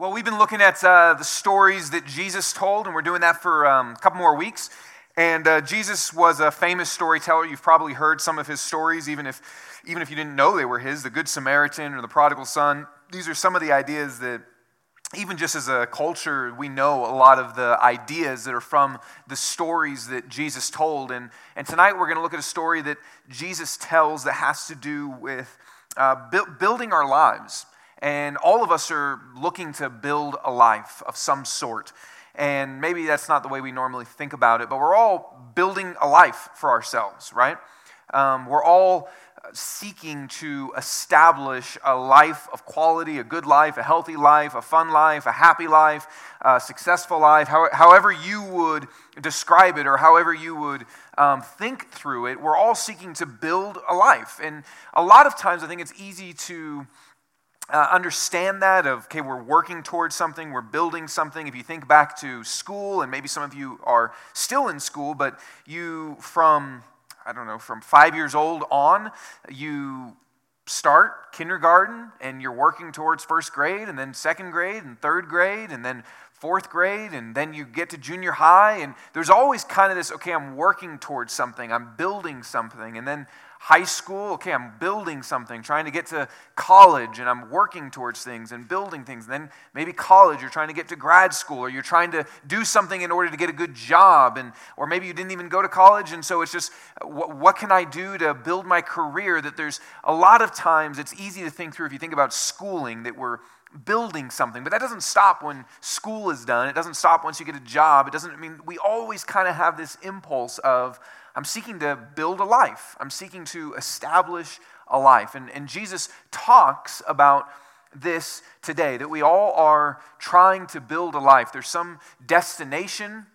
Well, we've been looking at uh, the stories that Jesus told, and we're doing that for um, a couple more weeks. And uh, Jesus was a famous storyteller. You've probably heard some of his stories, even if, even if you didn't know they were his the Good Samaritan or the prodigal son. These are some of the ideas that, even just as a culture, we know a lot of the ideas that are from the stories that Jesus told. And, and tonight we're going to look at a story that Jesus tells that has to do with uh, bu- building our lives. And all of us are looking to build a life of some sort. And maybe that's not the way we normally think about it, but we're all building a life for ourselves, right? Um, we're all seeking to establish a life of quality, a good life, a healthy life, a fun life, a happy life, a successful life, how, however you would describe it or however you would um, think through it. We're all seeking to build a life. And a lot of times I think it's easy to uh, understand that of okay we're working towards something we're building something. If you think back to school and maybe some of you are still in school but you from i don't know from five years old on you start kindergarten and you're working towards first grade and then second grade and third grade and then fourth grade and then you get to junior high. And there's always kind of this okay i'm working towards something i'm building something. And then high school, okay, I'm building something, trying to get to college, and I'm working towards things and building things. And then maybe college, you're trying to get to grad school, or you're trying to do something in order to get a good job, and or maybe you didn't even go to college, and so it's just what, what can I do to build my career? That there's a lot of times it's easy to think through if you think about schooling that we're building something but that doesn't stop when school is done it doesn't stop once you get a job it doesn't I mean we always kind of have this impulse of I'm seeking to build a life. I'm seeking to establish a life. And, and Jesus talks about this today that we all are trying to build a life. There's some destination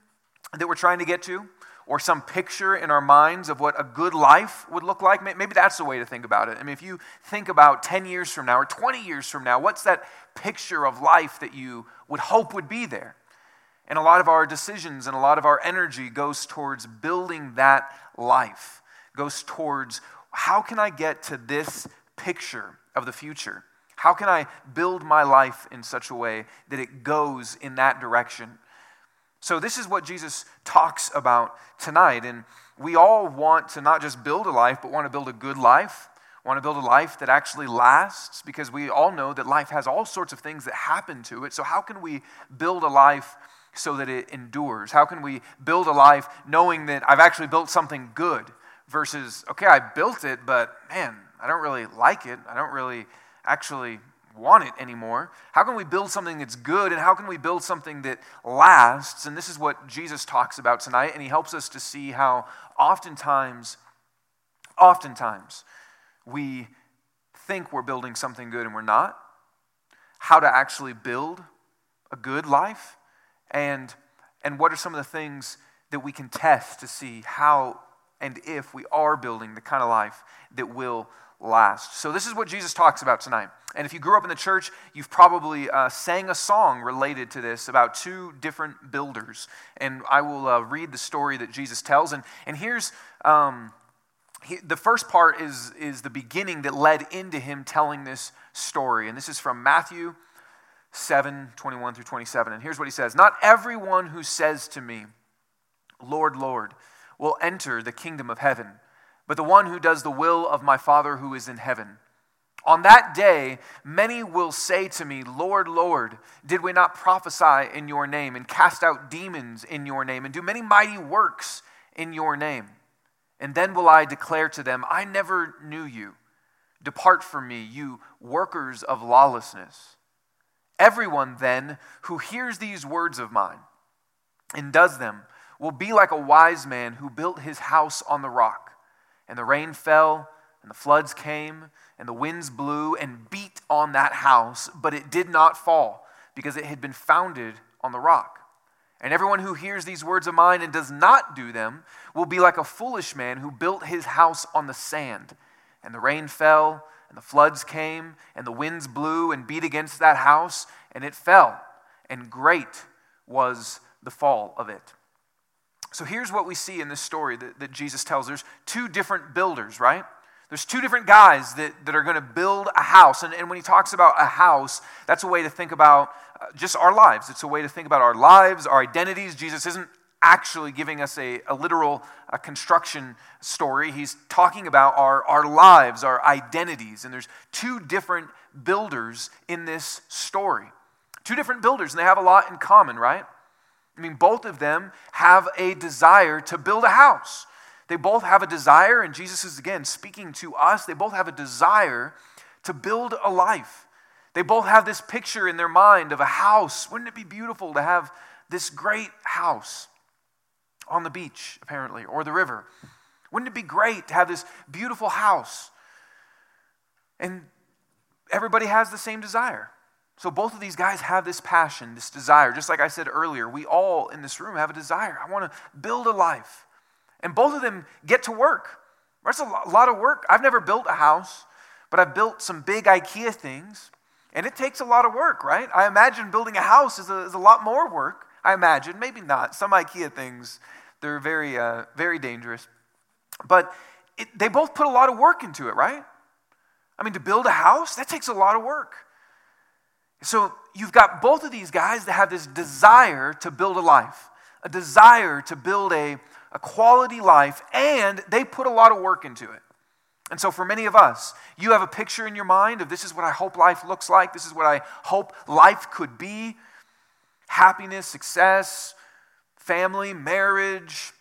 that we're trying to get to, or some picture in our minds of what a good life would look like. Maybe that's the way to think about it. I mean, if you think about 10 years from now or 20 years from now, what's that picture of life that you would hope would be there? And a lot of our decisions and a lot of our energy goes towards building that life, goes towards how can I get to this picture of the future? How can I build my life in such a way that it goes in that direction? So, this is what Jesus talks about tonight. And we all want to not just build a life, but want to build a good life, want to build a life that actually lasts, because we all know that life has all sorts of things that happen to it. So, how can we build a life so that it endures? How can we build a life knowing that I've actually built something good versus, okay, I built it, but man, I don't really like it. I don't really actually want it anymore. How can we build something that's good and how can we build something that lasts? And this is what Jesus talks about tonight, and he helps us to see how oftentimes, oftentimes, we think we're building something good and we're not. How to actually build a good life and, and what are some of the things that we can test to see how and if we are building the kind of life that will last. So, this is what Jesus talks about tonight. And if you grew up in the church, you've probably uh, sang a song related to this about two different builders. And I will uh, read the story that Jesus tells. And, and here's um, he, the first part is, is the beginning that led into him telling this story. And this is from Matthew 7 21 through 27. And here's what he says Not everyone who says to me, Lord, Lord, will enter the kingdom of heaven, but the one who does the will of my Father who is in heaven. On that day, many will say to me, Lord, Lord, did we not prophesy in your name, and cast out demons in your name, and do many mighty works in your name? And then will I declare to them, I never knew you. Depart from me, you workers of lawlessness. Everyone then who hears these words of mine and does them will be like a wise man who built his house on the rock. And the rain fell, and the floods came, and the winds blew and beat on that house, but it did not fall, because it had been founded on the rock. And everyone who hears these words of mine and does not do them will be like a foolish man who built his house on the sand. And the rain fell, and the floods came, and the winds blew and beat against that house, and it fell, and great was the fall of it. So here's what we see in this story that, that Jesus tells. There's two different builders, right? There's two different guys that, that are going to build a house. And, and when he talks about a house, that's a way to think about uh, just our lives. It's a way to think about our lives, our identities. Jesus isn't actually giving us a, a literal a construction story. He's talking about our, our lives, our identities. And there's two different builders in this story. Two different builders, and they have a lot in common, right? I mean, both of them have a desire to build a house. They both have a desire, and Jesus is again speaking to us. They both have a desire to build a life. They both have this picture in their mind of a house. Wouldn't it be beautiful to have this great house on the beach, apparently, or the river? Wouldn't it be great to have this beautiful house? And everybody has the same desire. So both of these guys have this passion, this desire. Just like I said earlier, we all in this room have a desire. I want to build a life. And both of them get to work. That's a lot of work. I've never built a house, but I've built some big IKEA things, and it takes a lot of work, right? I imagine building a house is a, is a lot more work. I imagine, maybe not. Some IKEA things, they're very, uh, very dangerous. But it, they both put a lot of work into it, right? I mean, to build a house, that takes a lot of work. So you've got both of these guys that have this desire to build a life, a desire to build a, a quality life, and they put a lot of work into it. And so, for many of us, you have a picture in your mind of this is what I hope life looks like, this is what I hope life could be happiness, success, family, marriage,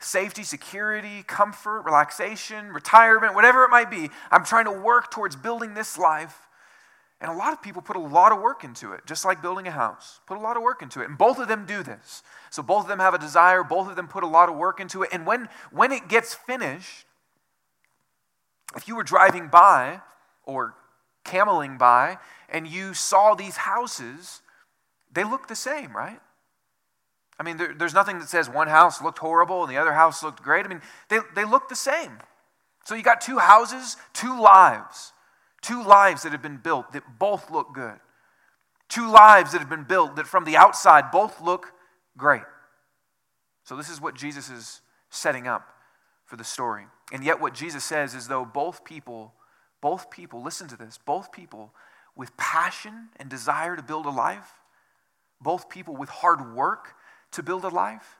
safety, security, comfort, relaxation, retirement, whatever it might be. I'm trying to work towards building this life. And a lot of people put a lot of work into it, just like building a house. Put a lot of work into it. And both of them do this. So both of them have a desire, both of them put a lot of work into it. And when, when it gets finished, if you were driving by or cameling by and you saw these houses, they look the same, right? I mean, there, there's nothing that says one house looked horrible and the other house looked great. I mean, they, they look the same. So you got two houses, two lives. Two lives that have been built that both look good. Two lives that have been built that from the outside both look great. So, this is what Jesus is setting up for the story. And yet, what Jesus says is though both people, both people, listen to this, both people with passion and desire to build a life, both people with hard work to build a life,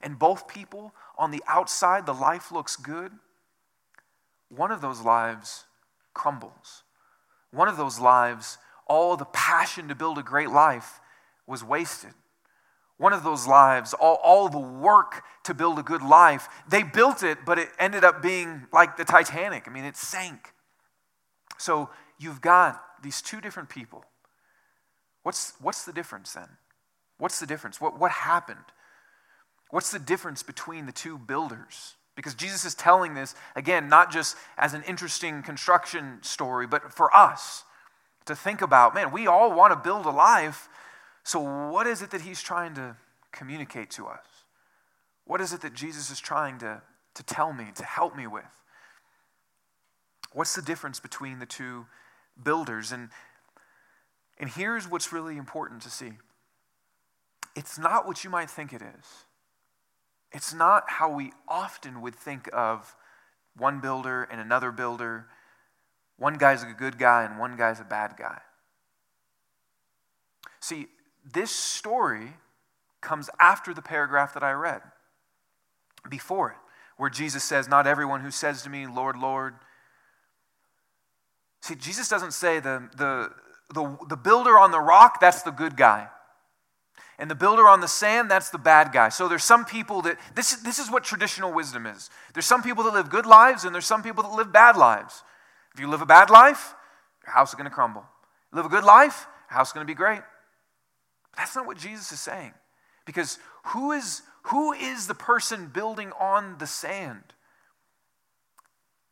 and both people on the outside, the life looks good, one of those lives crumbles. One of those lives, all the passion to build a great life was wasted. One of those lives, all, all the work to build a good life, they built it, but it ended up being like the Titanic. I mean, it sank. So you've got these two different people. What's, what's the difference then? What's the difference? What, what happened? What's the difference between the two builders? Because Jesus is telling this, again, not just as an interesting construction story, but for us to think about man, we all want to build a life. So, what is it that he's trying to communicate to us? What is it that Jesus is trying to, to tell me, to help me with? What's the difference between the two builders? And, and here's what's really important to see it's not what you might think it is. It's not how we often would think of one builder and another builder. One guy's a good guy and one guy's a bad guy. See, this story comes after the paragraph that I read, before it, where Jesus says, Not everyone who says to me, Lord, Lord. See, Jesus doesn't say the, the, the, the builder on the rock, that's the good guy. And the builder on the sand, that's the bad guy. So there's some people that, this, this is what traditional wisdom is. There's some people that live good lives, and there's some people that live bad lives. If you live a bad life, your house is going to crumble. Live a good life, your house is going to be great. But that's not what Jesus is saying. Because who is, who is the person building on the sand?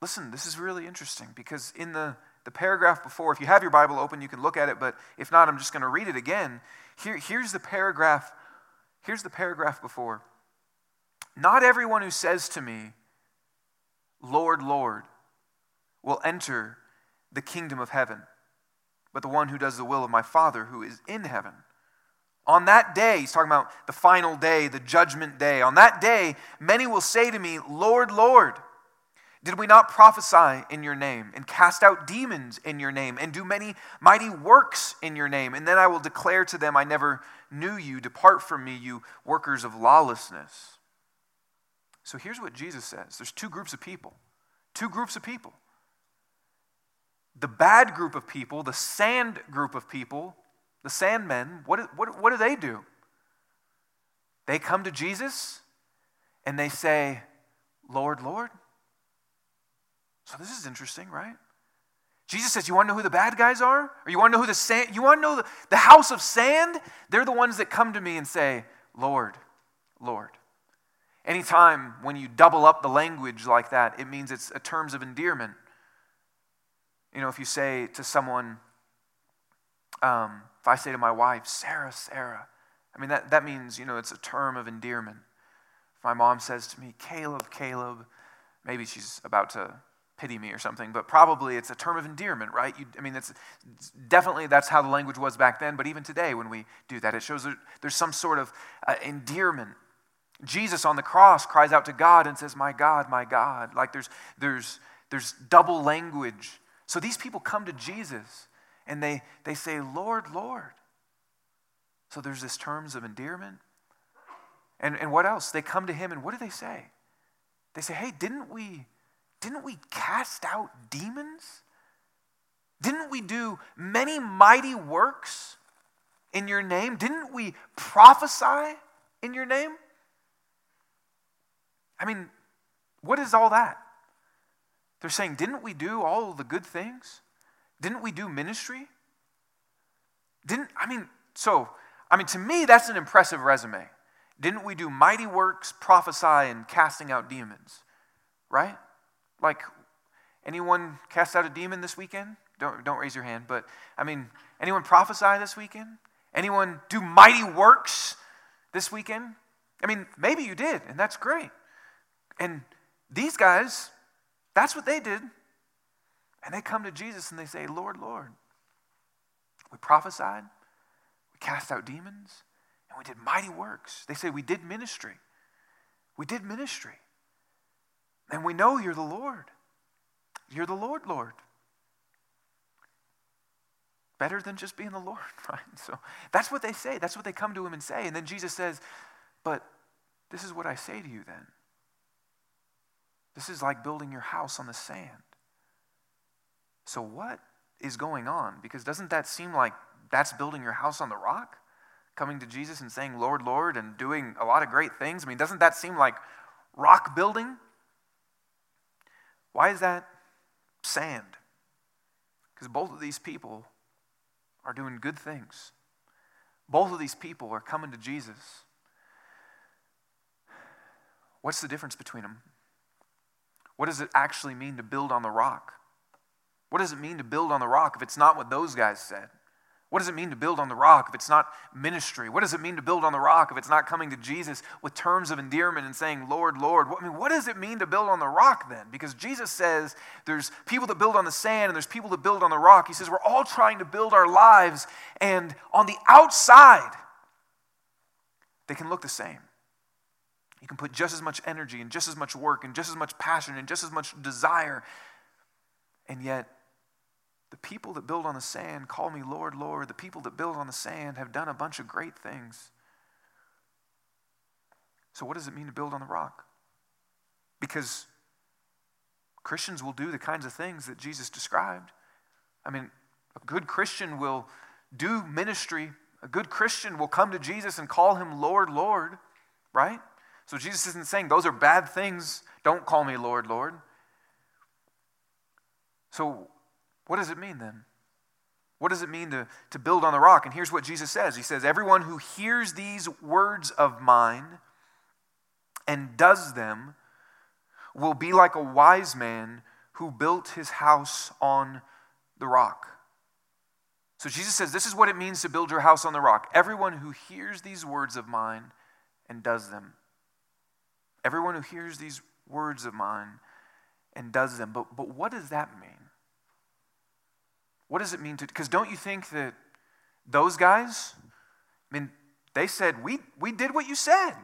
Listen, this is really interesting because in the, the paragraph before, if you have your Bible open, you can look at it, but if not, I'm just going to read it again. Here, here's the paragraph. Here's the paragraph before. Not everyone who says to me, Lord, Lord, will enter the kingdom of heaven, but the one who does the will of my Father who is in heaven. On that day, he's talking about the final day, the judgment day. On that day, many will say to me, Lord, Lord, Did we not prophesy in your name and cast out demons in your name and do many mighty works in your name? And then I will declare to them, I never knew you. Depart from me, you workers of lawlessness. So here's what Jesus says there's two groups of people. Two groups of people. The bad group of people, the sand group of people, the sandmen, what, what, what do they do? They come to Jesus and they say, Lord, Lord. So this is interesting, right? Jesus says, You want to know who the bad guys are? Or you want to know who the sand, you want to know the, the house of sand? They're the ones that come to me and say, Lord, Lord. Anytime when you double up the language like that, it means it's a terms of endearment. You know, if you say to someone, um, if I say to my wife, Sarah, Sarah, I mean, that, that means, you know, it's a term of endearment. If my mom says to me, Caleb, Caleb, maybe she's about to pity me or something, but probably it's a term of endearment, right? You, I mean, it's, definitely that's how the language was back then, but even today when we do that, it shows that there's some sort of uh, endearment. Jesus on the cross cries out to God and says, "My God, my God!" Like there's there's there's double language. So these people come to Jesus and they they say, "Lord, Lord." So there's this terms of endearment. And, and what else? They come to him and what do they say? They say, Hey, didn't we didn't we cast out demons? Didn't we do many mighty works in your name? Didn't we prophesy in your name? I mean, what is all that? They're saying, didn't we do all the good things? Didn't we do ministry? Didn't, I mean, so, I mean, to me, that's an impressive resume. Didn't we do mighty works, prophesy, and casting out demons? Right? Like, anyone cast out a demon this weekend? Don't, don't raise your hand, but I mean, anyone prophesy this weekend? Anyone do mighty works this weekend? I mean, maybe you did, and that's great. And these guys, that's what they did. And they come to Jesus and they say, Lord, Lord, we prophesied, we cast out demons, and we did mighty works. They say, We did ministry. We did ministry. And we know you're the Lord. You're the Lord, Lord. Better than just being the Lord, right? So that's what they say. That's what they come to him and say. And then Jesus says, But this is what I say to you then. This is like building your house on the sand. So what is going on? Because doesn't that seem like that's building your house on the rock? Coming to Jesus and saying, Lord, Lord, and doing a lot of great things? I mean, doesn't that seem like rock building? Why is that sand? Because both of these people are doing good things. Both of these people are coming to Jesus. What's the difference between them? What does it actually mean to build on the rock? What does it mean to build on the rock if it's not what those guys said? What does it mean to build on the rock if it's not ministry? What does it mean to build on the rock if it's not coming to Jesus with terms of endearment and saying, Lord, Lord? I mean, what does it mean to build on the rock then? Because Jesus says there's people that build on the sand and there's people that build on the rock. He says we're all trying to build our lives, and on the outside, they can look the same. You can put just as much energy and just as much work and just as much passion and just as much desire, and yet the people that build on the sand call me Lord, Lord. The people that build on the sand have done a bunch of great things. So, what does it mean to build on the rock? Because Christians will do the kinds of things that Jesus described. I mean, a good Christian will do ministry. A good Christian will come to Jesus and call him Lord, Lord, right? So Jesus isn't saying those are bad things. Don't call me Lord, Lord. So what does it mean then? What does it mean to, to build on the rock? And here's what Jesus says He says, Everyone who hears these words of mine and does them will be like a wise man who built his house on the rock. So Jesus says, This is what it means to build your house on the rock. Everyone who hears these words of mine and does them. Everyone who hears these words of mine and does them. But, but what does that mean? What does it mean to, because don't you think that those guys, I mean, they said, we, we did what you said.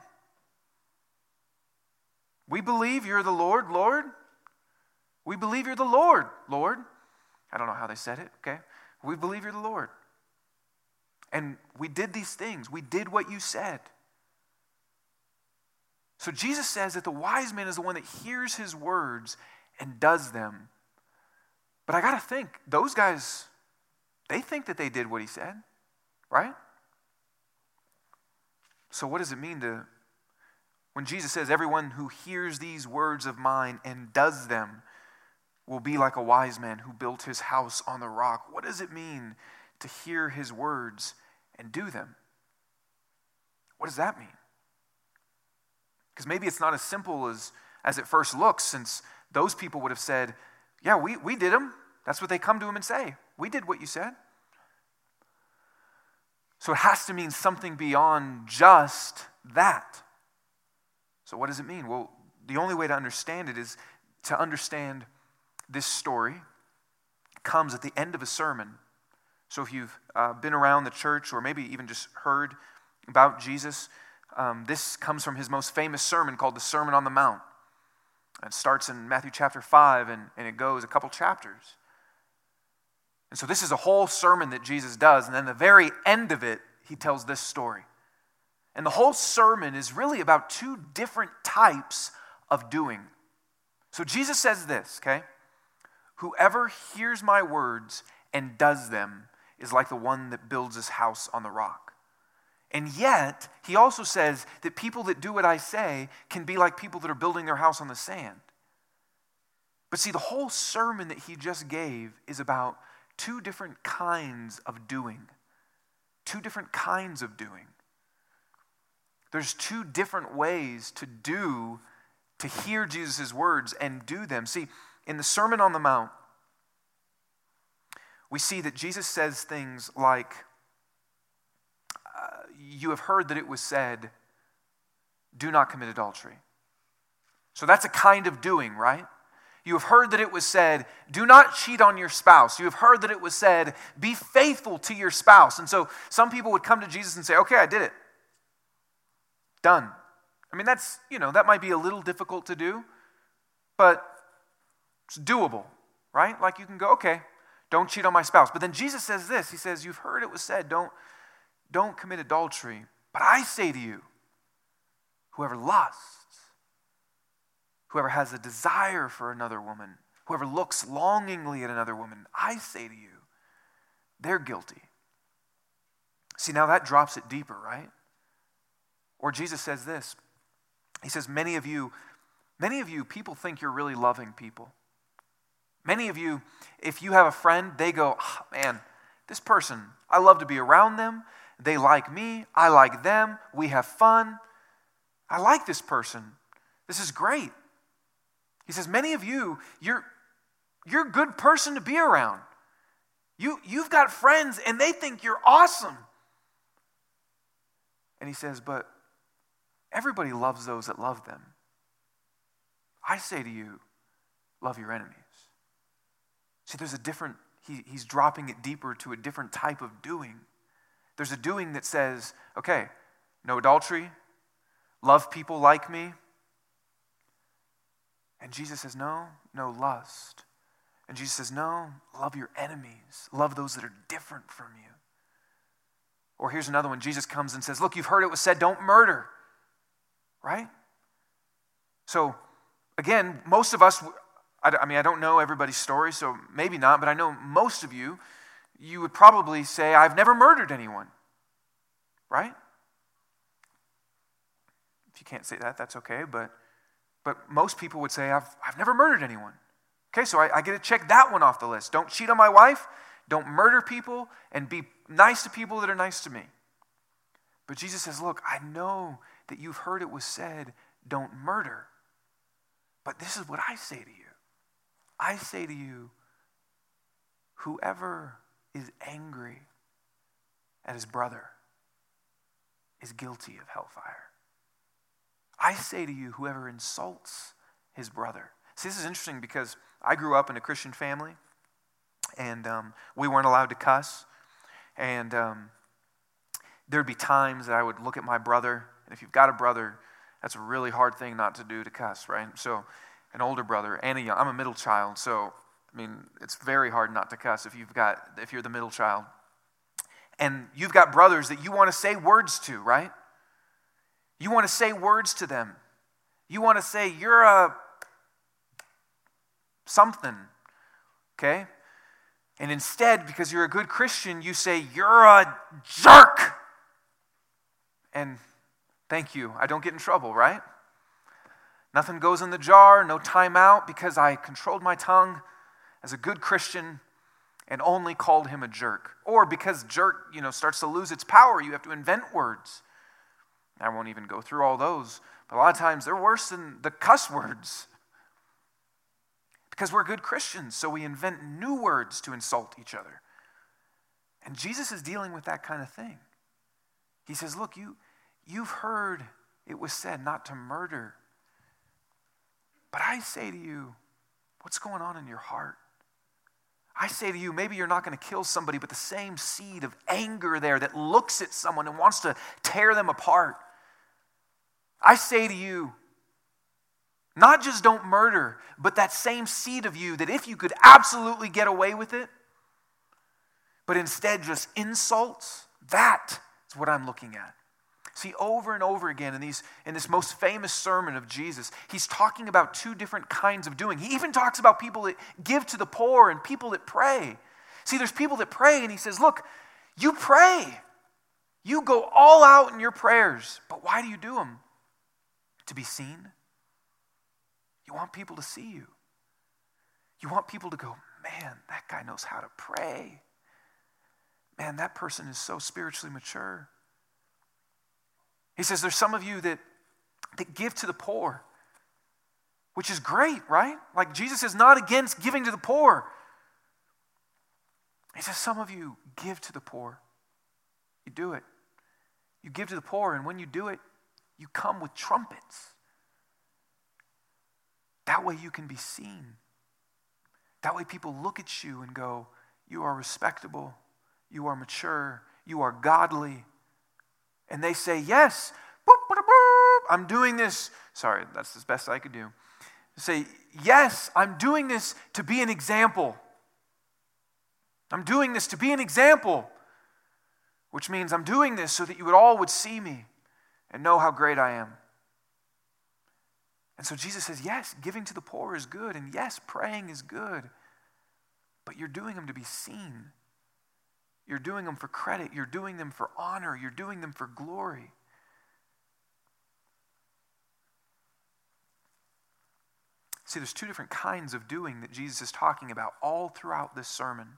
We believe you're the Lord, Lord. We believe you're the Lord, Lord. I don't know how they said it, okay? We believe you're the Lord. And we did these things. We did what you said. So Jesus says that the wise man is the one that hears his words and does them. But I got to think, those guys, they think that they did what he said, right? So, what does it mean to, when Jesus says, everyone who hears these words of mine and does them will be like a wise man who built his house on the rock? What does it mean to hear his words and do them? What does that mean? Because maybe it's not as simple as, as it first looks, since those people would have said, Yeah, we, we did them. That's what they come to him and say. We did what you said. So it has to mean something beyond just that. So, what does it mean? Well, the only way to understand it is to understand this story comes at the end of a sermon. So, if you've uh, been around the church or maybe even just heard about Jesus, um, this comes from his most famous sermon called the Sermon on the Mount. It starts in Matthew chapter 5 and, and it goes a couple chapters. And so, this is a whole sermon that Jesus does. And then, the very end of it, he tells this story. And the whole sermon is really about two different types of doing. So, Jesus says this, okay? Whoever hears my words and does them is like the one that builds his house on the rock. And yet, he also says that people that do what I say can be like people that are building their house on the sand. But see, the whole sermon that he just gave is about two different kinds of doing. Two different kinds of doing. There's two different ways to do, to hear Jesus' words and do them. See, in the Sermon on the Mount, we see that Jesus says things like, uh, you have heard that it was said, do not commit adultery. So that's a kind of doing, right? You have heard that it was said, do not cheat on your spouse. You have heard that it was said, be faithful to your spouse. And so some people would come to Jesus and say, okay, I did it. Done. I mean, that's, you know, that might be a little difficult to do, but it's doable, right? Like you can go, okay, don't cheat on my spouse. But then Jesus says this He says, You've heard it was said, don't don't commit adultery. But I say to you, whoever lusts, whoever has a desire for another woman, whoever looks longingly at another woman, I say to you, they're guilty. See, now that drops it deeper, right? Or Jesus says this He says, Many of you, many of you, people think you're really loving people. Many of you, if you have a friend, they go, oh, man, this person, I love to be around them. They like me. I like them. We have fun. I like this person. This is great. He says, Many of you, you're, you're a good person to be around. You, you've got friends and they think you're awesome. And he says, But everybody loves those that love them. I say to you, love your enemies. See, there's a different, he, he's dropping it deeper to a different type of doing. There's a doing that says, okay, no adultery, love people like me. And Jesus says, no, no lust. And Jesus says, no, love your enemies, love those that are different from you. Or here's another one Jesus comes and says, look, you've heard it was said, don't murder, right? So, again, most of us, I mean, I don't know everybody's story, so maybe not, but I know most of you you would probably say, I've never murdered anyone. Right? If you can't say that, that's okay, but, but most people would say, I've, I've never murdered anyone. Okay, so I, I get to check that one off the list. Don't cheat on my wife, don't murder people, and be nice to people that are nice to me. But Jesus says, Look, I know that you've heard it was said, don't murder. But this is what I say to you I say to you, whoever is angry at his brother is guilty of hellfire. I say to you, whoever insults his brother. See, this is interesting because I grew up in a Christian family, and um, we weren't allowed to cuss. And um, there'd be times that I would look at my brother, and if you've got a brother, that's a really hard thing not to do to cuss, right? So an older brother and a young. I'm a middle child, so I mean, it's very hard not to cuss if you've got if you're the middle child. And you've got brothers that you want to say words to, right? You want to say words to them. You want to say you're a something. Okay? And instead, because you're a good Christian, you say, You're a jerk. And thank you. I don't get in trouble, right? Nothing goes in the jar, no timeout, because I controlled my tongue as a good Christian and only called him a jerk. Or because jerk, you know, starts to lose its power, you have to invent words. I won't even go through all those, but a lot of times they're worse than the cuss words. Because we're good Christians, so we invent new words to insult each other. And Jesus is dealing with that kind of thing. He says, Look, you, you've heard it was said not to murder. But I say to you, what's going on in your heart? I say to you, maybe you're not going to kill somebody, but the same seed of anger there that looks at someone and wants to tear them apart. I say to you, not just don't murder, but that same seed of you that if you could absolutely get away with it, but instead just insults, that is what I'm looking at. See, over and over again in, these, in this most famous sermon of Jesus, he's talking about two different kinds of doing. He even talks about people that give to the poor and people that pray. See, there's people that pray, and he says, Look, you pray. You go all out in your prayers. But why do you do them? To be seen? You want people to see you. You want people to go, Man, that guy knows how to pray. Man, that person is so spiritually mature. He says, There's some of you that, that give to the poor, which is great, right? Like Jesus is not against giving to the poor. He says, Some of you give to the poor. You do it. You give to the poor, and when you do it, you come with trumpets. That way you can be seen. That way people look at you and go, You are respectable, you are mature, you are godly, and they say, Yes, I'm doing this. Sorry, that's the best I could do. Say, Yes, I'm doing this to be an example. I'm doing this to be an example, which means I'm doing this so that you would all would see me and know how great I am. And so Jesus says, yes, giving to the poor is good, and yes, praying is good, but you're doing them to be seen. You're doing them for credit. You're doing them for honor. You're doing them for glory. See, there's two different kinds of doing that Jesus is talking about all throughout this sermon.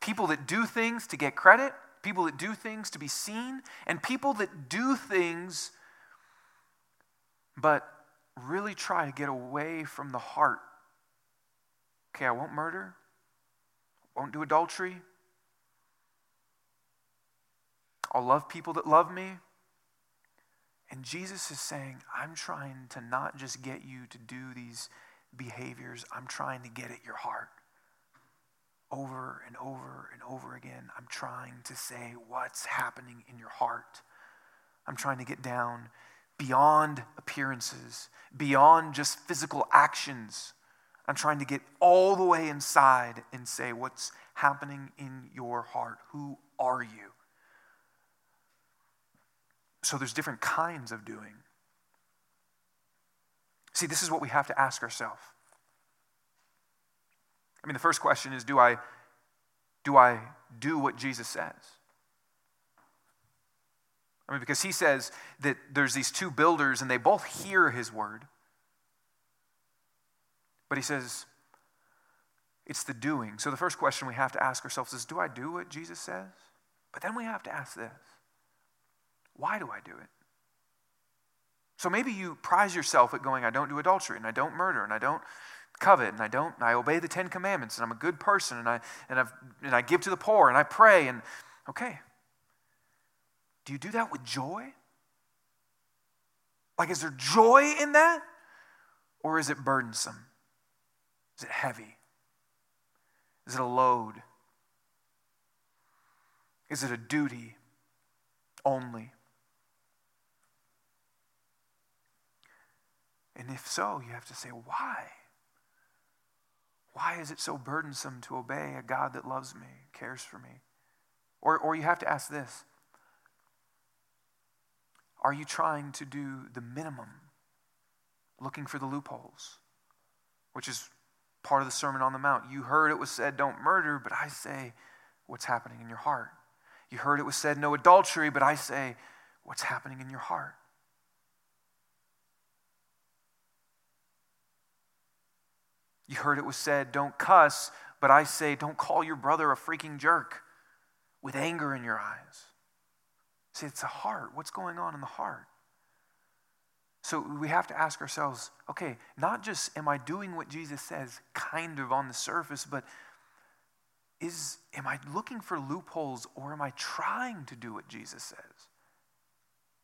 People that do things to get credit, people that do things to be seen, and people that do things but really try to get away from the heart. Okay, I won't murder, won't do adultery, I'll love people that love me. And Jesus is saying, I'm trying to not just get you to do these behaviors, I'm trying to get at your heart. Over and over and over again, I'm trying to say what's happening in your heart. I'm trying to get down beyond appearances, beyond just physical actions. I'm trying to get all the way inside and say what's happening in your heart. Who are you? So there's different kinds of doing. See, this is what we have to ask ourselves. I mean, the first question is do I do I do what Jesus says? I mean, because he says that there's these two builders and they both hear his word. But he says it's the doing. So the first question we have to ask ourselves is do I do what Jesus says? But then we have to ask this why do I do it? So maybe you prize yourself at going, I don't do adultery, and I don't murder, and I don't covet, and I don't, I obey the Ten Commandments, and I'm a good person, and I, and, I've, and I give to the poor, and I pray, and okay. Do you do that with joy? Like, is there joy in that? Or is it burdensome? Is it heavy? Is it a load? Is it a duty only? And if so, you have to say, why? Why is it so burdensome to obey a God that loves me, cares for me? Or, or you have to ask this Are you trying to do the minimum, looking for the loopholes, which is part of the Sermon on the Mount? You heard it was said, Don't murder, but I say, What's happening in your heart? You heard it was said, No adultery, but I say, What's happening in your heart? You heard it was said, don't cuss, but I say, don't call your brother a freaking jerk with anger in your eyes. See, it's a heart. What's going on in the heart? So we have to ask ourselves okay, not just am I doing what Jesus says kind of on the surface, but is am I looking for loopholes or am I trying to do what Jesus says?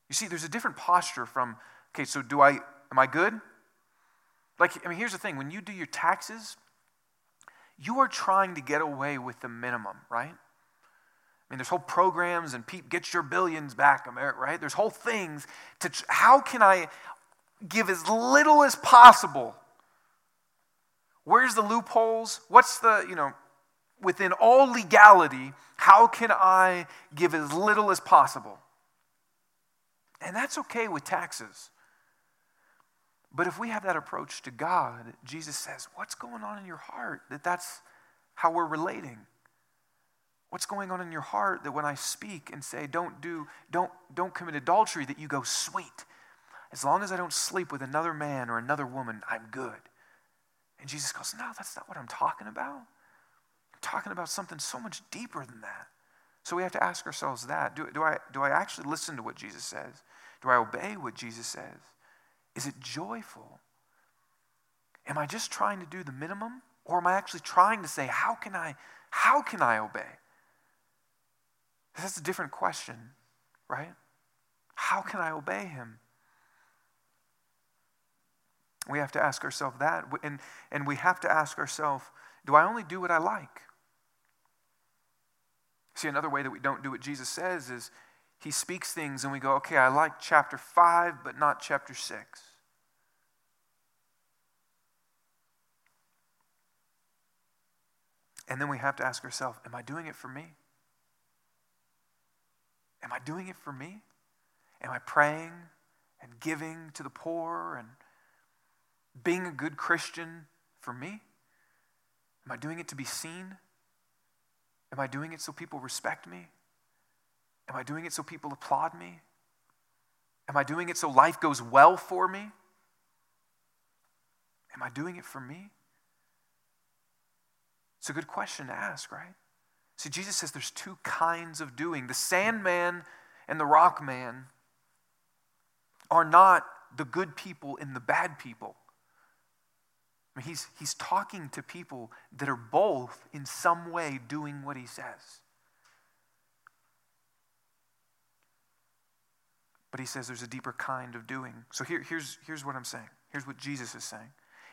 You see, there's a different posture from, okay, so do I am I good? Like, I mean, here's the thing when you do your taxes, you are trying to get away with the minimum, right? I mean, there's whole programs and Pete, get your billions back, America, right? There's whole things to how can I give as little as possible? Where's the loopholes? What's the, you know, within all legality, how can I give as little as possible? And that's okay with taxes. But if we have that approach to God, Jesus says, What's going on in your heart? That that's how we're relating. What's going on in your heart that when I speak and say, don't do, don't, don't commit adultery, that you go, sweet. As long as I don't sleep with another man or another woman, I'm good. And Jesus goes, No, that's not what I'm talking about. I'm talking about something so much deeper than that. So we have to ask ourselves that. Do, do, I, do I actually listen to what Jesus says? Do I obey what Jesus says? Is it joyful? Am I just trying to do the minimum? Or am I actually trying to say, how can I, how can I obey? That's a different question, right? How can I obey him? We have to ask ourselves that. And, and we have to ask ourselves, do I only do what I like? See, another way that we don't do what Jesus says is he speaks things and we go, okay, I like chapter 5, but not chapter 6. And then we have to ask ourselves, am I doing it for me? Am I doing it for me? Am I praying and giving to the poor and being a good Christian for me? Am I doing it to be seen? Am I doing it so people respect me? Am I doing it so people applaud me? Am I doing it so life goes well for me? Am I doing it for me? It's a good question to ask, right? See, Jesus says there's two kinds of doing. The sandman and the rock man are not the good people and the bad people. I mean, he's, he's talking to people that are both in some way doing what he says. But he says there's a deeper kind of doing. So here, here's, here's what I'm saying. Here's what Jesus is saying.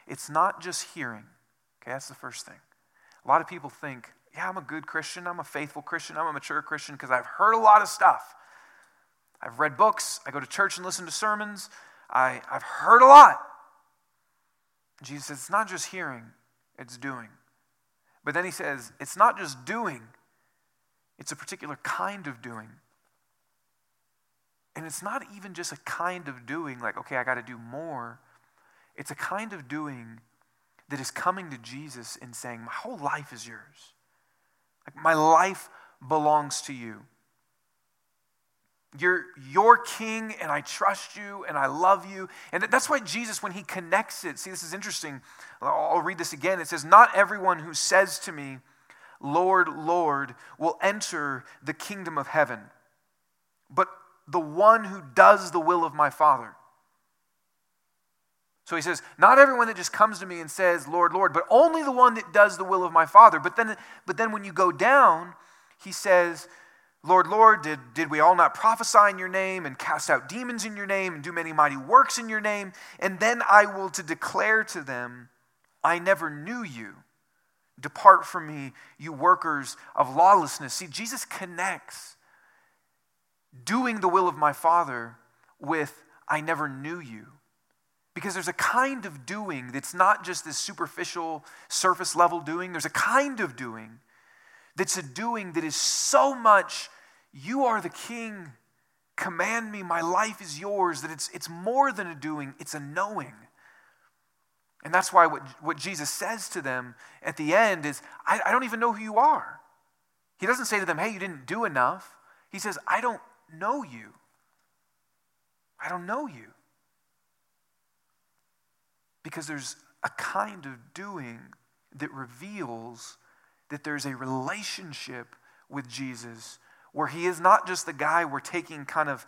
It's not just hearing. Okay, that's the first thing. A lot of people think, yeah, I'm a good Christian, I'm a faithful Christian, I'm a mature Christian because I've heard a lot of stuff. I've read books, I go to church and listen to sermons, I, I've heard a lot. Jesus says, it's not just hearing, it's doing. But then he says, it's not just doing, it's a particular kind of doing. And it's not even just a kind of doing, like, okay, I got to do more. It's a kind of doing that is coming to Jesus and saying, My whole life is yours. Like, my life belongs to you. You're your king, and I trust you, and I love you. And that's why Jesus, when he connects it, see, this is interesting. I'll read this again. It says, Not everyone who says to me, Lord, Lord, will enter the kingdom of heaven, but the one who does the will of my Father. So he says, Not everyone that just comes to me and says, Lord, Lord, but only the one that does the will of my Father. But then, but then when you go down, he says, Lord, Lord, did, did we all not prophesy in your name and cast out demons in your name and do many mighty works in your name? And then I will to declare to them, I never knew you. Depart from me, you workers of lawlessness. See, Jesus connects doing the will of my Father with, I never knew you. Because there's a kind of doing that's not just this superficial, surface level doing. There's a kind of doing that's a doing that is so much, you are the king, command me, my life is yours, that it's, it's more than a doing, it's a knowing. And that's why what, what Jesus says to them at the end is, I, I don't even know who you are. He doesn't say to them, hey, you didn't do enough. He says, I don't know you. I don't know you. Because there's a kind of doing that reveals that there's a relationship with Jesus where he is not just the guy we're taking kind of,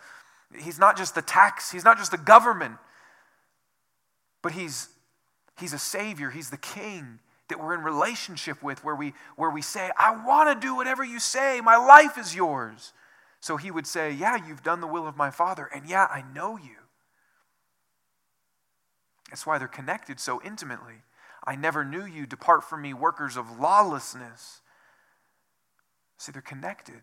he's not just the tax, he's not just the government, but he's, he's a savior, he's the king that we're in relationship with where we, where we say, I want to do whatever you say, my life is yours. So he would say, Yeah, you've done the will of my Father, and yeah, I know you. That's why they're connected so intimately. I never knew you. Depart from me, workers of lawlessness. See, they're connected.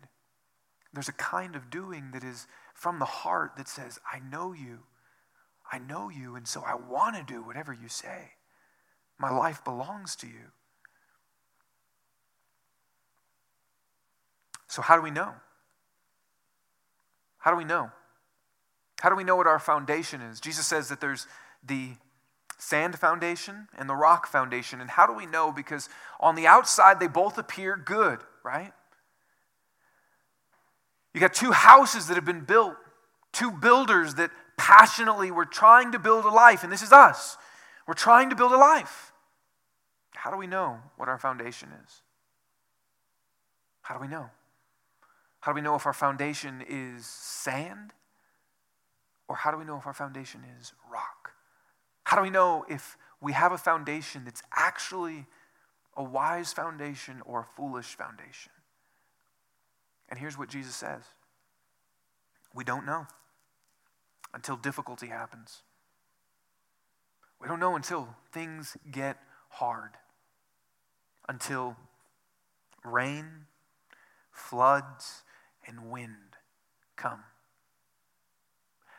There's a kind of doing that is from the heart that says, I know you. I know you, and so I want to do whatever you say. My life belongs to you. So, how do we know? How do we know? How do we know what our foundation is? Jesus says that there's the sand foundation and the rock foundation. And how do we know? Because on the outside, they both appear good, right? You got two houses that have been built, two builders that passionately were trying to build a life, and this is us. We're trying to build a life. How do we know what our foundation is? How do we know? How do we know if our foundation is sand? Or how do we know if our foundation is rock? How do we know if we have a foundation that's actually a wise foundation or a foolish foundation? And here's what Jesus says we don't know until difficulty happens. We don't know until things get hard, until rain, floods, and wind come.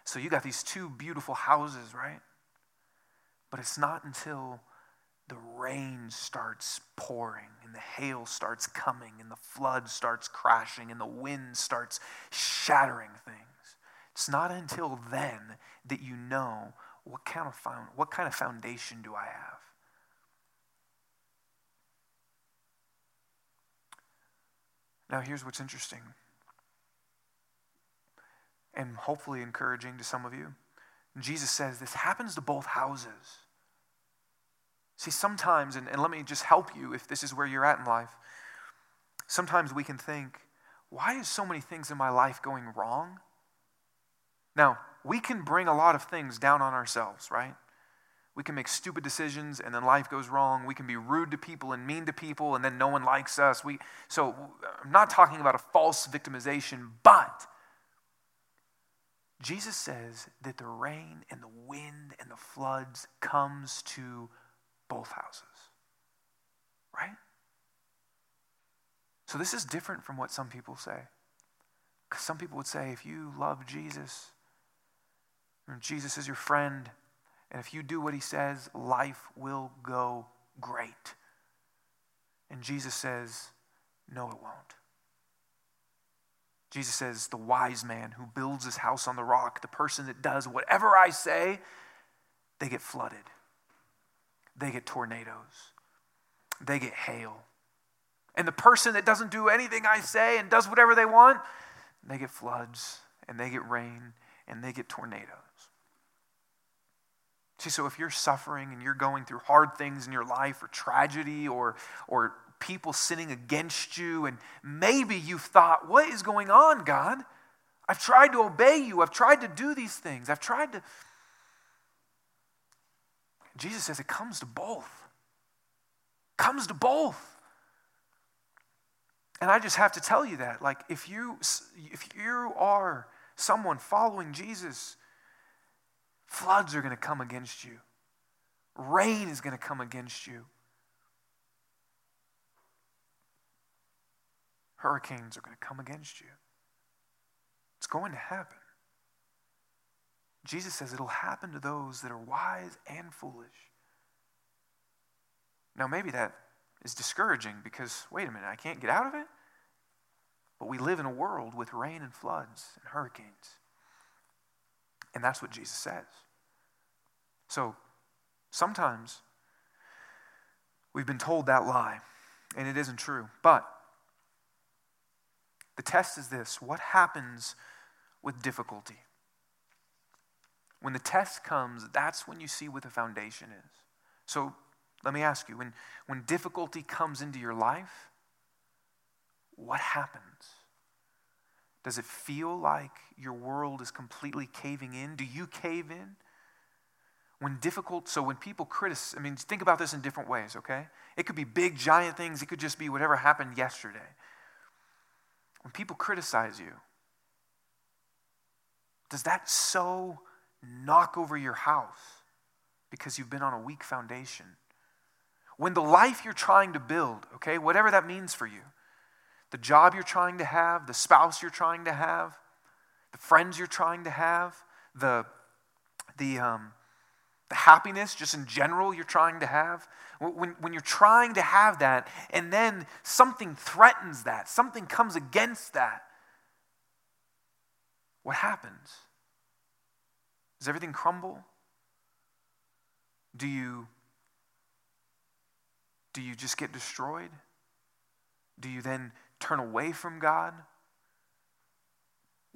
So you got these two beautiful houses, right? But it's not until the rain starts pouring and the hail starts coming and the flood starts crashing and the wind starts shattering things. It's not until then that you know what kind of, found, what kind of foundation do I have? Now, here's what's interesting and hopefully encouraging to some of you. Jesus says this happens to both houses. See, sometimes, and, and let me just help you if this is where you're at in life, sometimes we can think, why is so many things in my life going wrong? Now, we can bring a lot of things down on ourselves, right? We can make stupid decisions and then life goes wrong. We can be rude to people and mean to people and then no one likes us. We, so I'm not talking about a false victimization, but Jesus says that the rain and the wind and the floods comes to both houses. Right? So this is different from what some people say. Because some people would say if you love Jesus, Jesus is your friend, and if you do what he says, life will go great. And Jesus says, no, it won't. Jesus says, the wise man who builds his house on the rock, the person that does whatever I say, they get flooded. They get tornadoes. They get hail. And the person that doesn't do anything I say and does whatever they want, they get floods and they get rain and they get tornadoes. See, so if you're suffering and you're going through hard things in your life or tragedy or, or people sinning against you, and maybe you've thought, What is going on, God? I've tried to obey you. I've tried to do these things. I've tried to. Jesus says it comes to both. Comes to both. And I just have to tell you that. Like, if you, if you are someone following Jesus, floods are going to come against you, rain is going to come against you. Hurricanes are going to come against you. It's going to happen. Jesus says it'll happen to those that are wise and foolish. Now, maybe that is discouraging because, wait a minute, I can't get out of it? But we live in a world with rain and floods and hurricanes. And that's what Jesus says. So sometimes we've been told that lie, and it isn't true. But the test is this what happens with difficulty? When the test comes, that's when you see what the foundation is. So let me ask you when, when difficulty comes into your life, what happens? Does it feel like your world is completely caving in? Do you cave in? When difficult, so when people criticize, I mean, think about this in different ways, okay? It could be big, giant things, it could just be whatever happened yesterday. When people criticize you, does that so knock over your house because you've been on a weak foundation? When the life you're trying to build, okay, whatever that means for you, the job you're trying to have, the spouse you're trying to have, the friends you're trying to have, the, the, um, the happiness just in general you're trying to have, when, when you're trying to have that and then something threatens that, something comes against that, what happens? Does everything crumble? Do you do you just get destroyed? Do you then turn away from God?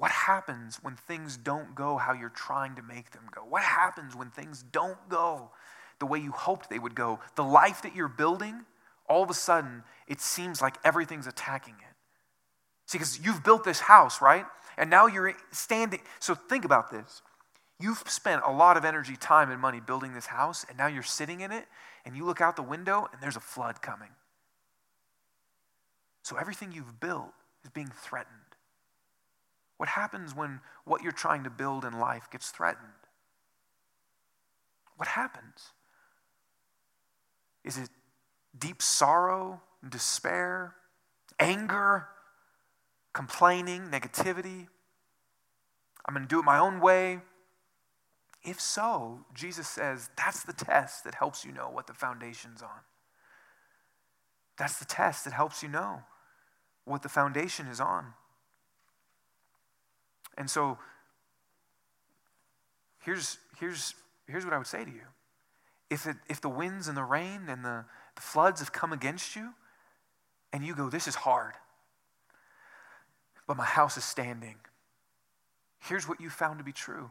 What happens when things don't go how you're trying to make them go? What happens when things don't go the way you hoped they would go? The life that you're building, all of a sudden, it seems like everything's attacking it. See, because you've built this house, right? And now you're standing. So think about this. You've spent a lot of energy, time, and money building this house, and now you're sitting in it, and you look out the window, and there's a flood coming. So everything you've built is being threatened. What happens when what you're trying to build in life gets threatened? What happens? Is it deep sorrow, despair, anger, complaining, negativity? I'm going to do it my own way. If so, Jesus says that's the test that helps you know what the foundation's on. That's the test that helps you know what the foundation is on. And so here's, here's, here's what I would say to you. If, it, if the winds and the rain and the, the floods have come against you, and you go, This is hard, but my house is standing, here's what you found to be true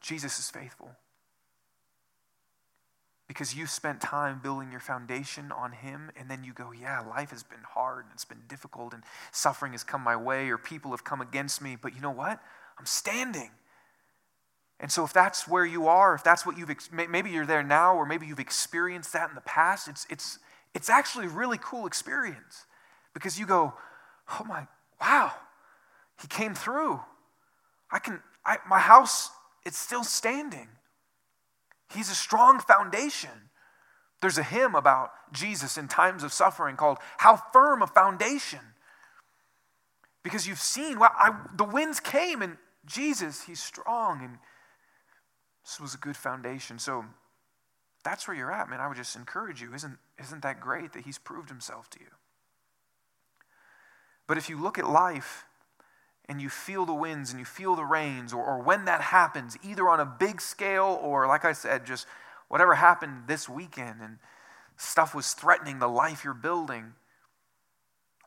Jesus is faithful. Because you spent time building your foundation on Him, and then you go, Yeah, life has been hard and it's been difficult, and suffering has come my way, or people have come against me, but you know what? I'm standing. And so, if that's where you are, if that's what you've, maybe you're there now, or maybe you've experienced that in the past, it's, it's, it's actually a really cool experience because you go, Oh my, wow, He came through. I can, I, my house it's still standing. He's a strong foundation. There's a hymn about Jesus in times of suffering called How Firm a Foundation. Because you've seen, well, I, the winds came and Jesus, he's strong and this was a good foundation. So that's where you're at, man. I would just encourage you. Isn't, isn't that great that he's proved himself to you? But if you look at life and you feel the winds and you feel the rains, or, or when that happens, either on a big scale or, like I said, just whatever happened this weekend and stuff was threatening the life you're building,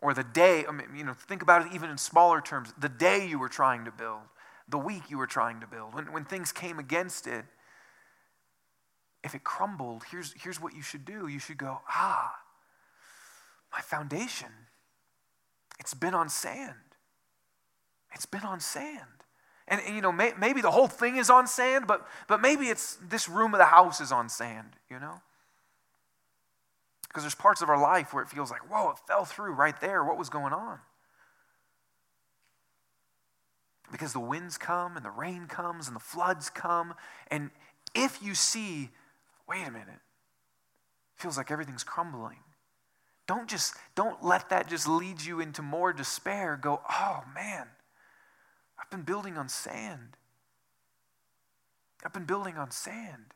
or the day, I mean, you know, think about it even in smaller terms the day you were trying to build, the week you were trying to build, when, when things came against it. If it crumbled, here's, here's what you should do. You should go, ah, my foundation, it's been on sand. It's been on sand. And, and you know, may, maybe the whole thing is on sand, but, but maybe it's this room of the house is on sand, you know? Because there's parts of our life where it feels like, whoa, it fell through right there. What was going on? Because the winds come and the rain comes and the floods come. And if you see, wait a minute, feels like everything's crumbling. Don't just don't let that just lead you into more despair. Go, oh man, I've been building on sand. I've been building on sand.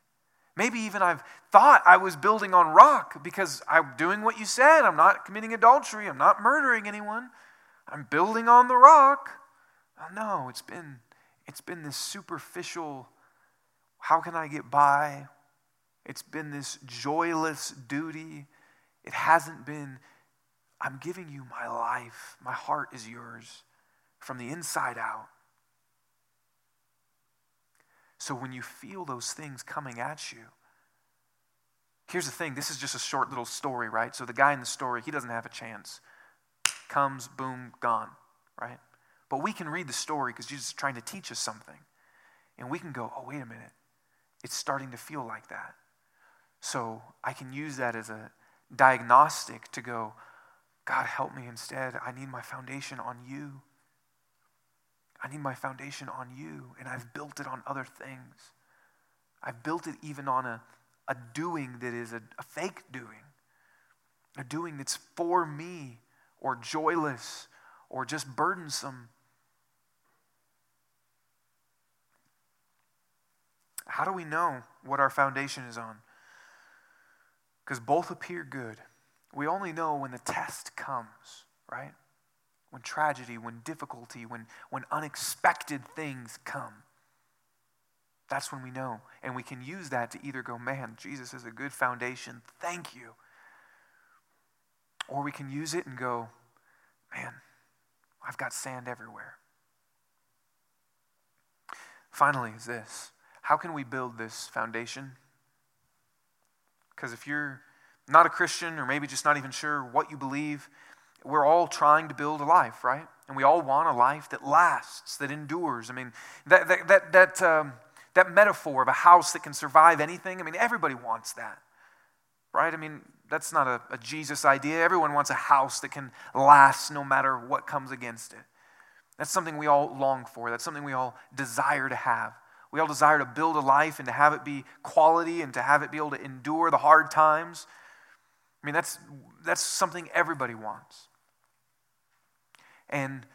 Maybe even I've thought I was building on rock because I'm doing what you said. I'm not committing adultery. I'm not murdering anyone. I'm building on the rock. Oh, no, it's been, it's been this superficial, how can I get by? It's been this joyless duty. It hasn't been, I'm giving you my life. My heart is yours from the inside out. So when you feel those things coming at you, here's the thing this is just a short little story, right? So the guy in the story, he doesn't have a chance. Comes, boom, gone, right? But we can read the story because Jesus is trying to teach us something. And we can go, oh, wait a minute. It's starting to feel like that. So I can use that as a diagnostic to go, God, help me instead. I need my foundation on you. I need my foundation on you, and I've built it on other things. I've built it even on a, a doing that is a, a fake doing, a doing that's for me or joyless or just burdensome. How do we know what our foundation is on? Because both appear good. We only know when the test comes, right? When tragedy, when difficulty, when, when unexpected things come. That's when we know. And we can use that to either go, man, Jesus is a good foundation, thank you. Or we can use it and go, man, I've got sand everywhere. Finally, is this how can we build this foundation? Because if you're not a Christian, or maybe just not even sure what you believe, we're all trying to build a life, right? And we all want a life that lasts, that endures. I mean, that, that, that, that, um, that metaphor of a house that can survive anything, I mean, everybody wants that, right? I mean, that's not a, a Jesus idea. Everyone wants a house that can last no matter what comes against it. That's something we all long for, that's something we all desire to have. We all desire to build a life and to have it be quality and to have it be able to endure the hard times. I mean, that's, that's something everybody wants. And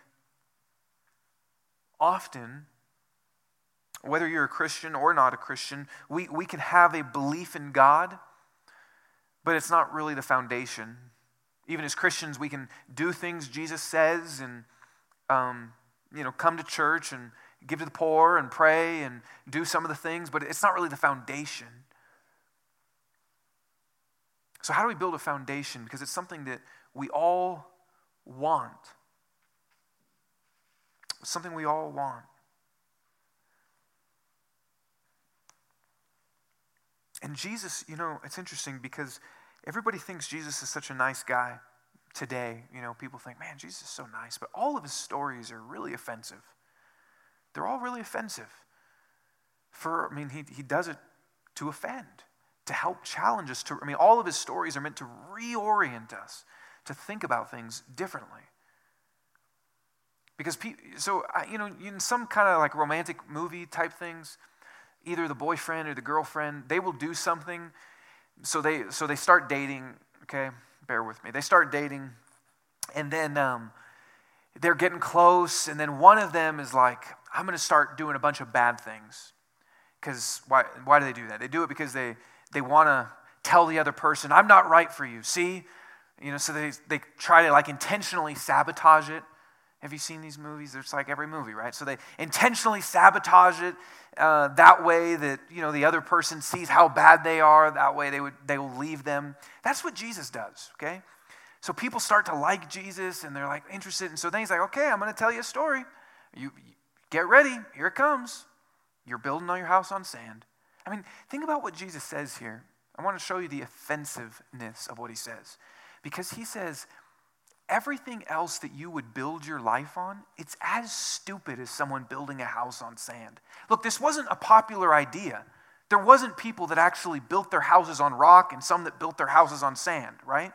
often, whether you're a Christian or not a Christian, we, we can have a belief in God, but it's not really the foundation. Even as Christians, we can do things Jesus says and, um, you know, come to church and give to the poor and pray and do some of the things, but it's not really the foundation. So, how do we build a foundation? Because it's something that we all want something we all want. And Jesus, you know, it's interesting because everybody thinks Jesus is such a nice guy today. You know, people think, man, Jesus is so nice. But all of his stories are really offensive. They're all really offensive. For, I mean, he, he does it to offend, to help challenge us. To, I mean, all of his stories are meant to reorient us, to think about things differently. Because, so, you know, in some kind of like romantic movie type things, either the boyfriend or the girlfriend, they will do something. So they, so they start dating, okay? Bear with me. They start dating, and then um, they're getting close, and then one of them is like, I'm going to start doing a bunch of bad things. Because why, why do they do that? They do it because they, they want to tell the other person, I'm not right for you. See? You know, so they, they try to like intentionally sabotage it. Have you seen these movies? It's like every movie, right? So they intentionally sabotage it uh, that way that you know the other person sees how bad they are. That way they would they will leave them. That's what Jesus does. Okay, so people start to like Jesus and they're like interested. And so then he's like, okay, I'm going to tell you a story. You, you get ready. Here it comes. You're building on your house on sand. I mean, think about what Jesus says here. I want to show you the offensiveness of what he says, because he says everything else that you would build your life on, it's as stupid as someone building a house on sand. Look, this wasn't a popular idea. There wasn't people that actually built their houses on rock and some that built their houses on sand, right?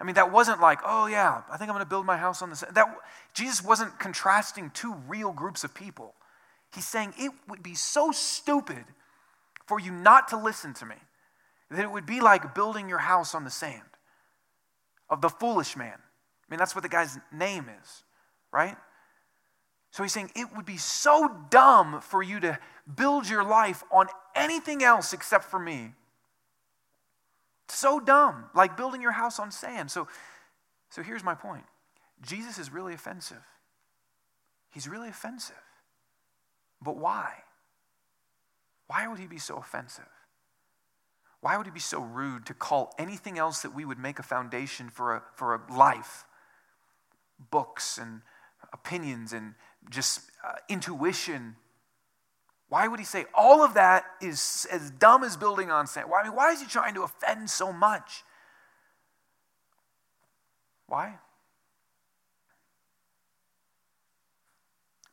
I mean, that wasn't like, oh yeah, I think I'm going to build my house on the sand. That Jesus wasn't contrasting two real groups of people. He's saying it would be so stupid for you not to listen to me that it would be like building your house on the sand of the foolish man. I mean, that's what the guy's name is, right? So he's saying it would be so dumb for you to build your life on anything else except for me. So dumb, like building your house on sand. So, so here's my point Jesus is really offensive. He's really offensive. But why? Why would he be so offensive? Why would he be so rude to call anything else that we would make a foundation for a, for a life? Books and opinions and just uh, intuition. Why would he say all of that is as dumb as building on sand? Why, I mean, why is he trying to offend so much? Why?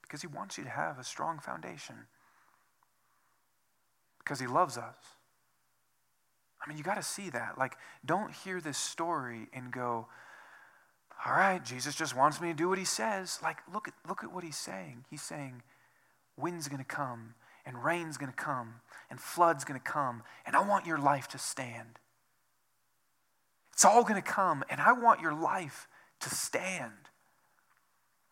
Because he wants you to have a strong foundation. Because he loves us. I mean, you got to see that. Like, don't hear this story and go, all right, Jesus just wants me to do what he says. Like, look at, look at what he's saying. He's saying, wind's going to come, and rain's going to come, and flood's going to come, and I want your life to stand. It's all going to come, and I want your life to stand.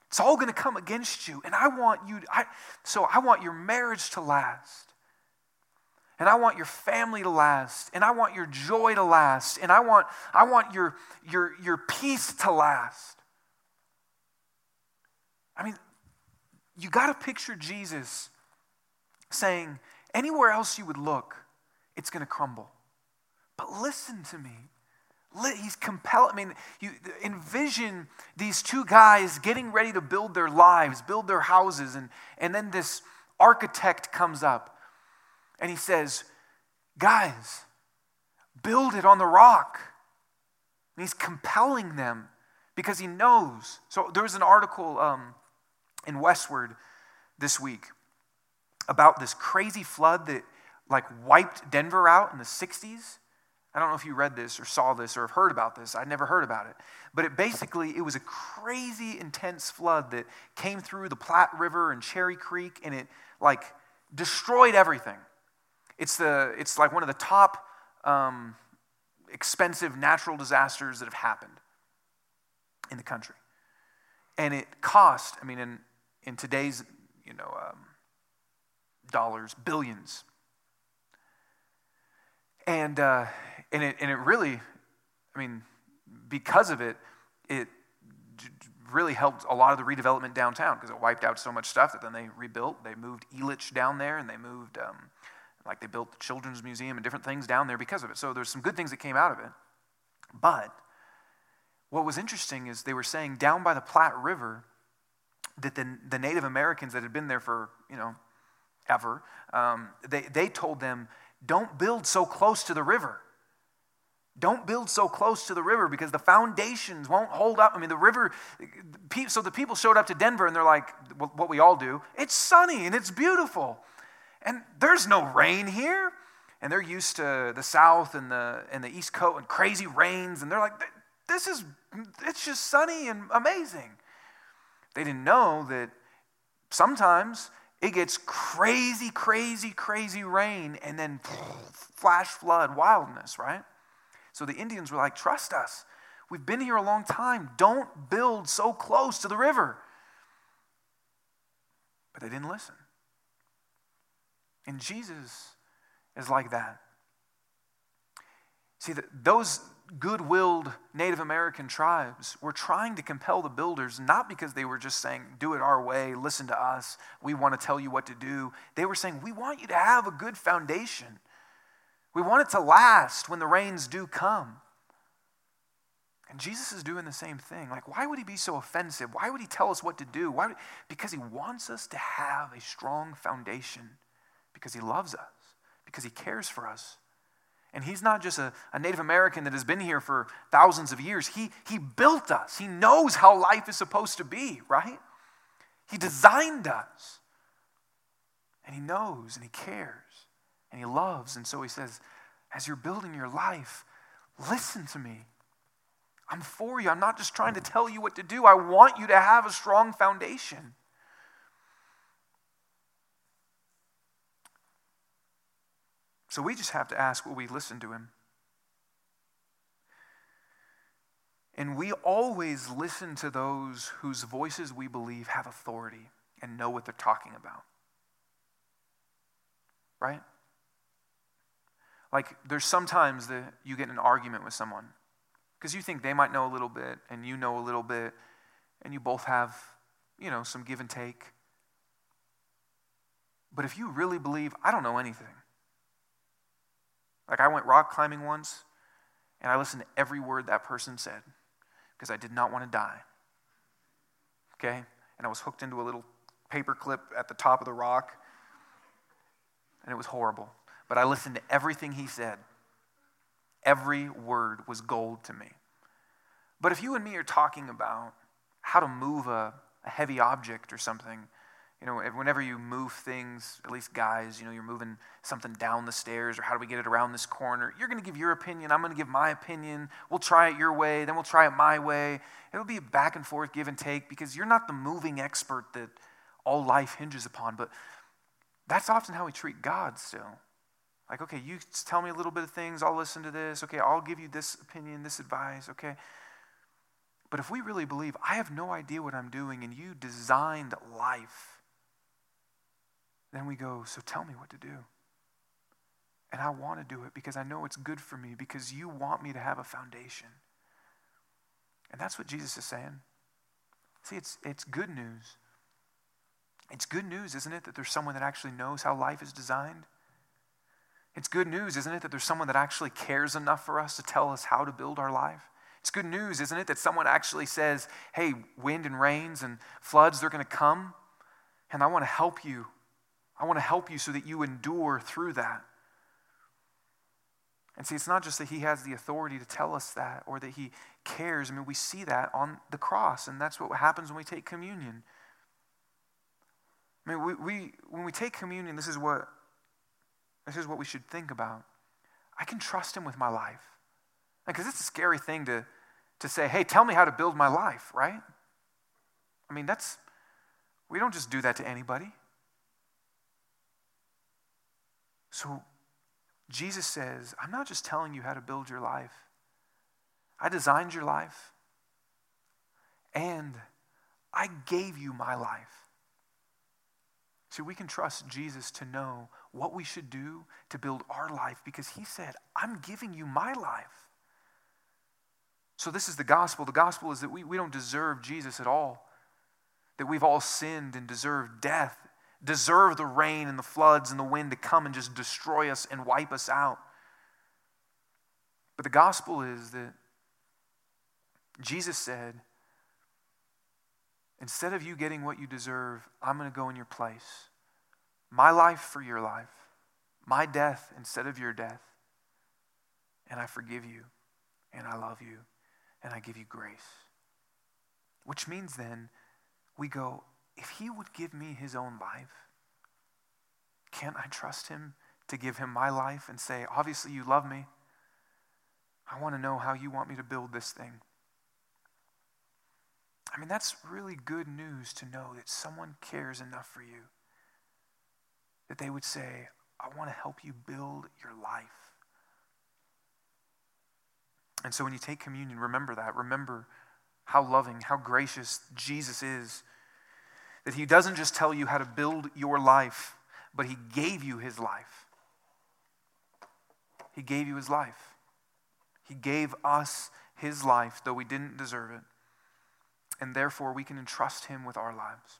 It's all going to come against you, and I want you. I, so I want your marriage to last. And I want your family to last. And I want your joy to last. And I want, I want your, your, your peace to last. I mean, you got to picture Jesus saying, anywhere else you would look, it's going to crumble. But listen to me. He's compelled. I mean, you envision these two guys getting ready to build their lives, build their houses, and, and then this architect comes up and he says, Guys, build it on the rock. And he's compelling them because he knows. So there was an article um, in Westword this week about this crazy flood that like wiped Denver out in the 60s. I don't know if you read this or saw this or have heard about this. I'd never heard about it. But it basically it was a crazy intense flood that came through the Platte River and Cherry Creek and it like destroyed everything. It's, the, it's like one of the top um, expensive natural disasters that have happened in the country. And it cost, I mean, in, in today's, you know, um, dollars, billions. And, uh, and, it, and it really, I mean, because of it, it really helped a lot of the redevelopment downtown because it wiped out so much stuff that then they rebuilt. They moved Elitch down there and they moved um, like they built the Children's Museum and different things down there because of it. So there's some good things that came out of it. But what was interesting is they were saying down by the Platte River that the, the Native Americans that had been there for, you know, ever, um, they, they told them, don't build so close to the river. Don't build so close to the river because the foundations won't hold up. I mean, the river, so the people showed up to Denver and they're like, what we all do, it's sunny and it's beautiful. And there's no rain here. And they're used to the South and the, and the East Coast and crazy rains. And they're like, this is, it's just sunny and amazing. They didn't know that sometimes it gets crazy, crazy, crazy rain and then flash flood, wildness, right? So the Indians were like, trust us. We've been here a long time. Don't build so close to the river. But they didn't listen. And Jesus is like that. See, those good willed Native American tribes were trying to compel the builders, not because they were just saying, do it our way, listen to us, we want to tell you what to do. They were saying, we want you to have a good foundation. We want it to last when the rains do come. And Jesus is doing the same thing. Like, why would he be so offensive? Why would he tell us what to do? Why would, because he wants us to have a strong foundation because he loves us, because he cares for us. And he's not just a, a, Native American that has been here for thousands of years. He, he built us. He knows how life is supposed to be, right? He designed us. And he knows and he cares and he loves. And so he says, as you're building your life, listen to me. I'm for you. I'm not just trying to tell you what to do. I want you to have a strong foundation. So we just have to ask will we listen to him? And we always listen to those whose voices we believe have authority. and know what they're talking about. Right? Like, there's sometimes that you get an argument with someone because you think they might know a little bit and you know a little bit, and you both have, you know, some give and take. But if you really believe, I don't know anything. Like, I went rock climbing once, and I listened to every word that person said because I did not want to die. Okay? And I was hooked into a little paper clip at the top of the rock, and it was horrible. But I listened to everything he said. Every word was gold to me. But if you and me are talking about how to move a, a heavy object or something, you know, whenever you move things, at least guys, you know, you're moving something down the stairs or how do we get it around this corner, you're going to give your opinion. I'm going to give my opinion. We'll try it your way, then we'll try it my way. It'll be back and forth give and take because you're not the moving expert that all life hinges upon. But that's often how we treat God still. Like, okay, you tell me a little bit of things, I'll listen to this. Okay, I'll give you this opinion, this advice. Okay. But if we really believe, I have no idea what I'm doing and you designed life then we go, So tell me what to do. And I want to do it because I know it's good for me, because you want me to have a foundation. And that's what Jesus is saying. See, it's, it's good news. It's good news, isn't it, that there's someone that actually knows how life is designed? It's good news, isn't it, that there's someone that actually cares enough for us to tell us how to build our life? It's good news, isn't it, that someone actually says, hey, wind and rains and floods, they're going to come, and I want to help you I want to help you so that you endure through that. And see, it's not just that he has the authority to tell us that or that he cares. I mean, we see that on the cross, and that's what happens when we take communion. I mean, we, we, when we take communion, this is, what, this is what we should think about. I can trust him with my life. Because it's a scary thing to, to say, hey, tell me how to build my life, right? I mean, that's, we don't just do that to anybody. So Jesus says, I'm not just telling you how to build your life, I designed your life, and I gave you my life. See, we can trust Jesus to know what we should do to build our life because he said, I'm giving you my life. So, this is the gospel. The gospel is that we, we don't deserve Jesus at all, that we've all sinned and deserve death deserve the rain and the floods and the wind to come and just destroy us and wipe us out. But the gospel is that Jesus said, instead of you getting what you deserve, I'm going to go in your place. My life for your life, my death instead of your death. And I forgive you, and I love you, and I give you grace. Which means then we go, if he would give me his own life, can't I trust him to give him my life and say, obviously you love me. I want to know how you want me to build this thing. I mean, that's really good news to know that someone cares enough for you that they would say, I want to help you build your life. And so when you take communion, remember that. Remember how loving, how gracious Jesus is that He doesn't just tell you how to build your life, but He gave you His life. He gave you His life. He gave us His life, though we didn't deserve it. And therefore, we can entrust Him with our lives.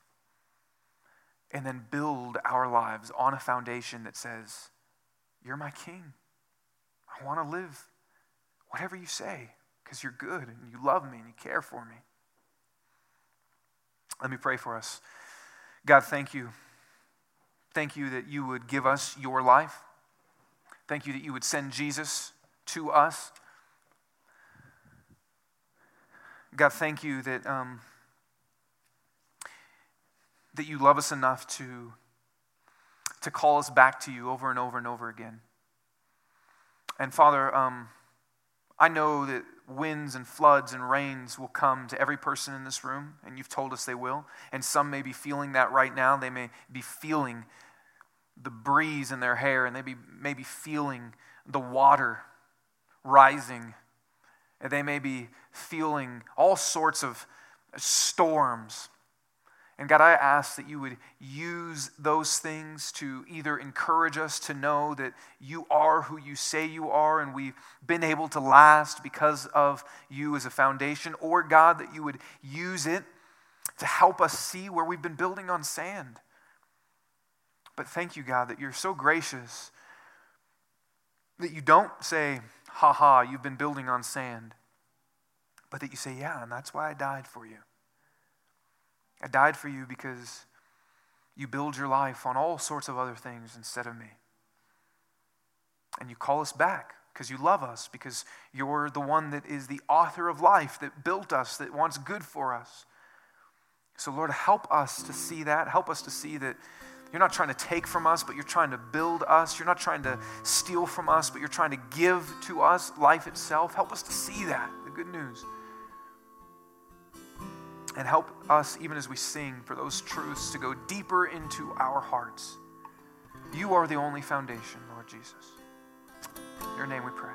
And then build our lives on a foundation that says, You're my king. I want to live whatever you say because you're good and you love me and you care for me. Let me pray for us. God, thank you. Thank you that you would give us your life. Thank you that you would send Jesus to us. God, thank you that, um, that you love us enough to, to call us back to you over and over and over again. And Father, um, I know that winds and floods and rains will come to every person in this room, and you've told us they will. And some may be feeling that right now. They may be feeling the breeze in their hair, and they be, may be feeling the water rising. And they may be feeling all sorts of storms. And God, I ask that you would use those things to either encourage us to know that you are who you say you are and we've been able to last because of you as a foundation, or God, that you would use it to help us see where we've been building on sand. But thank you, God, that you're so gracious that you don't say, ha ha, you've been building on sand, but that you say, yeah, and that's why I died for you. I died for you because you build your life on all sorts of other things instead of me. And you call us back because you love us, because you're the one that is the author of life, that built us, that wants good for us. So, Lord, help us to see that. Help us to see that you're not trying to take from us, but you're trying to build us. You're not trying to steal from us, but you're trying to give to us life itself. Help us to see that, the good news. And help us, even as we sing, for those truths to go deeper into our hearts. You are the only foundation, Lord Jesus. In your name we pray.